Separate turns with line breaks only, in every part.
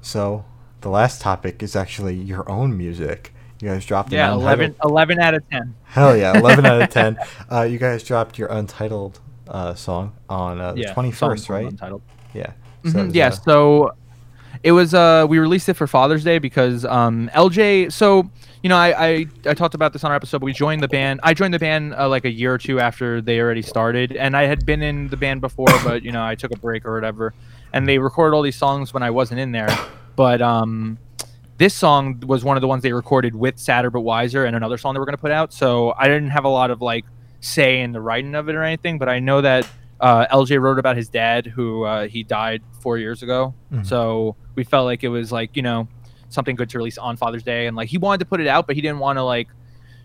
So the last topic is actually your own music. You guys dropped
Yeah,
an
11,
untitled.
11 out of 10.
Hell yeah, eleven out of ten. Uh, you guys dropped your untitled uh, song on uh, the
Yeah,
twenty
song
right?
Untitled.
Yeah. It was,
yeah,
uh,
so it was uh we released it for Father's Day because um LJ so you know I I, I talked about this on our episode but we joined the band I joined the band uh, like a year or two after they already started and I had been in the band before but you know I took a break or whatever and they recorded all these songs when I wasn't in there but um this song was one of the ones they recorded with Sadder but Wiser and another song they were going to put out so I didn't have a lot of like say in the writing of it or anything but I know that uh, LJ wrote about his dad, who uh, he died four years ago.
Mhm.
So we felt like it was like you know something good to release on Father's Day, and like he wanted to put it out, but he didn't want to like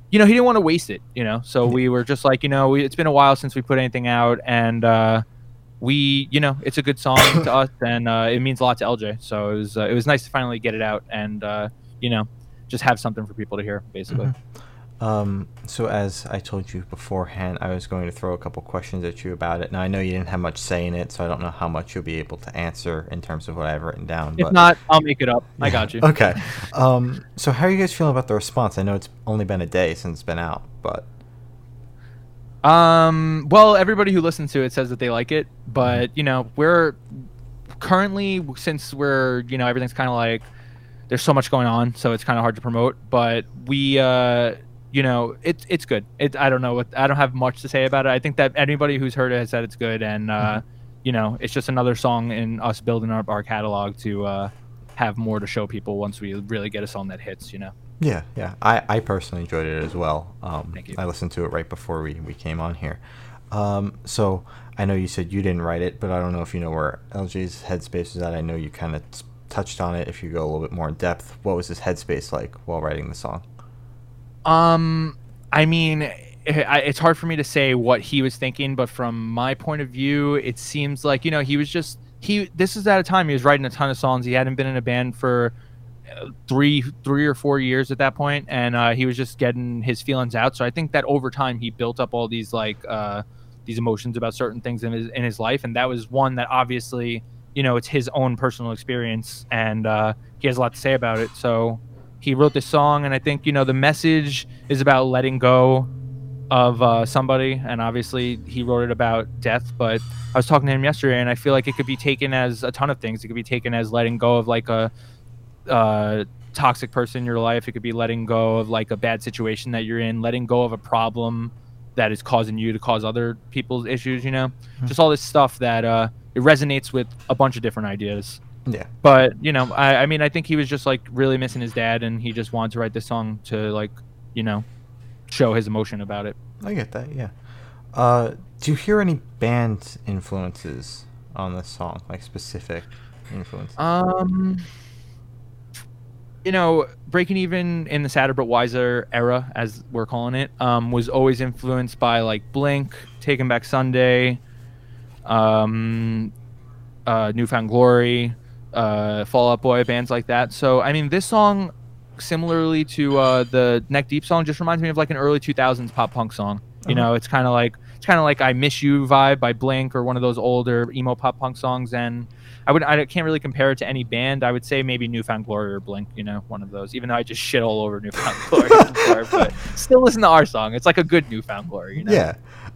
you know he didn't want to waste it. You know, so we were just like you know we, it's been a while since we put anything out, and uh, we you know it's a good song to us, and uh, it means a lot to LJ. So it was uh, it was nice to finally get it out, and uh, you know just have something for people to hear, basically.
Um, so as I told you beforehand, I was going to throw a couple questions at you about it. Now I know you didn't have much say in it, so I don't know how much you'll be able to answer in terms of what I've written down.
If
but
not, I'll make it up. I got you.
Okay. Um, so how are you guys feeling about the response? I know it's only been a day since it's been out, but
Um, well, everybody who listens to it says that they like it, but you know, we're currently since we're you know everything's kind of like there's so much going on, so it's kind of hard to promote. But we, uh, you know, it's it's good. It I don't know what I don't have much to say about it. I think that anybody who's heard it has said it's good, and uh, you know, it's just another song in us building up our catalog to uh, have more to show people once we really get a song that hits. You know.
Yeah, yeah. I, I personally enjoyed it as well. Um,
Thank you.
I listened to it right before we, we came on here. Um, so I know you said you didn't write it, but I don't know if you know where LJ's headspace is at. I know you kind of touched on it. If you go a little bit more in depth, what was his headspace like while writing the song?
Um, I mean, I- it's hard for me to say what he was thinking, but from my point of view, it seems like you know he was just he. This is at a time he was writing a ton of songs. He hadn't been in a band for three, three or four years at that point, and uh, he was just getting his feelings out. So I think that over time he built up all these like uh, these emotions about certain things in his in his life, and that was one that obviously you know it's his own personal experience, and uh, he has a lot to say about it. So he wrote this song and i think you know the message is about letting go of uh, somebody and obviously he wrote it about death but i was talking to him yesterday and i feel like it could be taken as a ton of things it could be taken as letting go of like a uh, toxic person in your life it could be letting go of like a bad situation that you're in letting go of a problem that is causing you to cause other people's issues you know just all this stuff that uh, it resonates with a bunch of different ideas
Yeah.
but you know I, I mean i think he was just like really missing his dad and he just wanted to write this song to like you know show his emotion about it
I get that. Yeah. Uh, do you hear any band influences on this song, like specific influences?
um you know breaking even in the sadder but wiser era as we're calling it um was always influenced by like blink taking back sunday um uh newfound glory uh fall out boy bands like that so i mean this song similarly to uh the neck deep song just reminds me of like an early 2000s pop punk song you
Uh-huh.
know it's kind of like it's kind of like i miss you vibe by blink or one of those older emo pop punk songs. And i would i can't really compare it to any band. I would say maybe newfound glory or blink you know one of those even though i just shit all over newfound glory before, but still listen to our song. It's like a good newfound glory you know?
Yeah.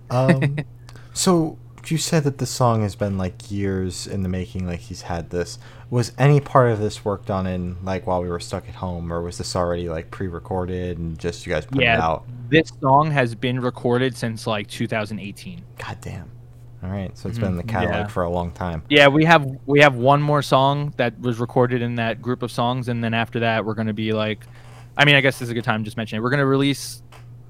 Um, so you said that the song has been like years in the making, like he's had this. Was any part of this worked on in like while we were stuck at home, or was this already like pre-recorded and just you guys put it
yeah
out?
this song has been recorded since like 2018
God damn. All right, so it's mm-hmm. been in the catalog
yeah.
for a long time.
Yeah, we have we have one more song that was recorded in that group of songs, and then after that, we're gonna be like, I mean, I guess this is a good time to just mention it. We're gonna release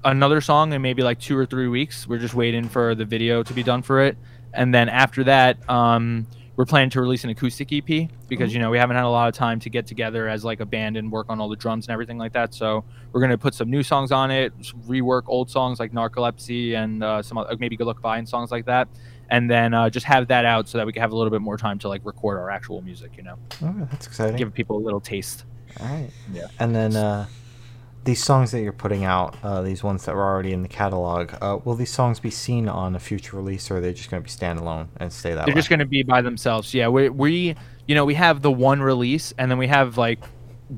another song in maybe like two or three weeks. We're just waiting for the video to be done for it, and then after that, um, we're planning to release an acoustic EP because you know we haven't had a lot of time to get together as like a band and work on all the drums and everything like that. So we're gonna put some new songs on it, rework old songs like Narcolepsy and uh, some other, maybe Good Luck Bye and songs like that and then uh, just have that out so that we can have a little bit more time to like record our actual music you know
Oh, that's exciting.
give people a little taste
All right.
Yeah.
And then uh, these songs that you're putting out, uh, these ones that were already in the catalog, uh, will these songs be seen on a future release, or are they just going to be standalone and stay that
They're
way?
just going to be by themselves. Yeah, we we you know we have the one release, and then we have like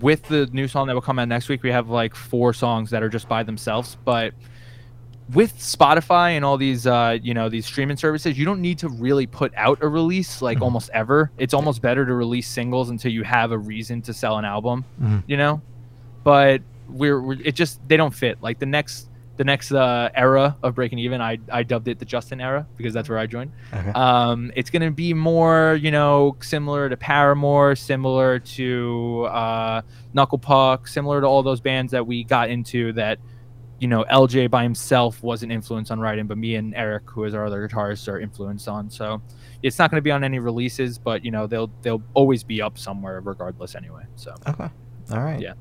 with the new song that will come out next week, we have like four songs that are just by themselves. But with Spotify and all these uh, you know these streaming services, you don't need to really put out a release like
Mhm.
almost ever. It's almost better to release singles until you have a reason to sell an album.
Mhm.
You know, but we're, we're it just they don't fit. Like the next the next uh, era of Breaking Even, I I dubbed it the Justin era because that's where I joined.
Okay.
Um, it's gonna be more, you know, similar to Paramore, similar to uh, Knuckle Puck, similar to all those bands that we got into. That, you know, LJ by himself wasn't influenced on writing, but me and Eric, who is our other guitarist, are influenced on. So, it's not gonna be on any releases, but you know, they'll they'll always be up somewhere regardless anyway. So,
okay. All right.
yeah.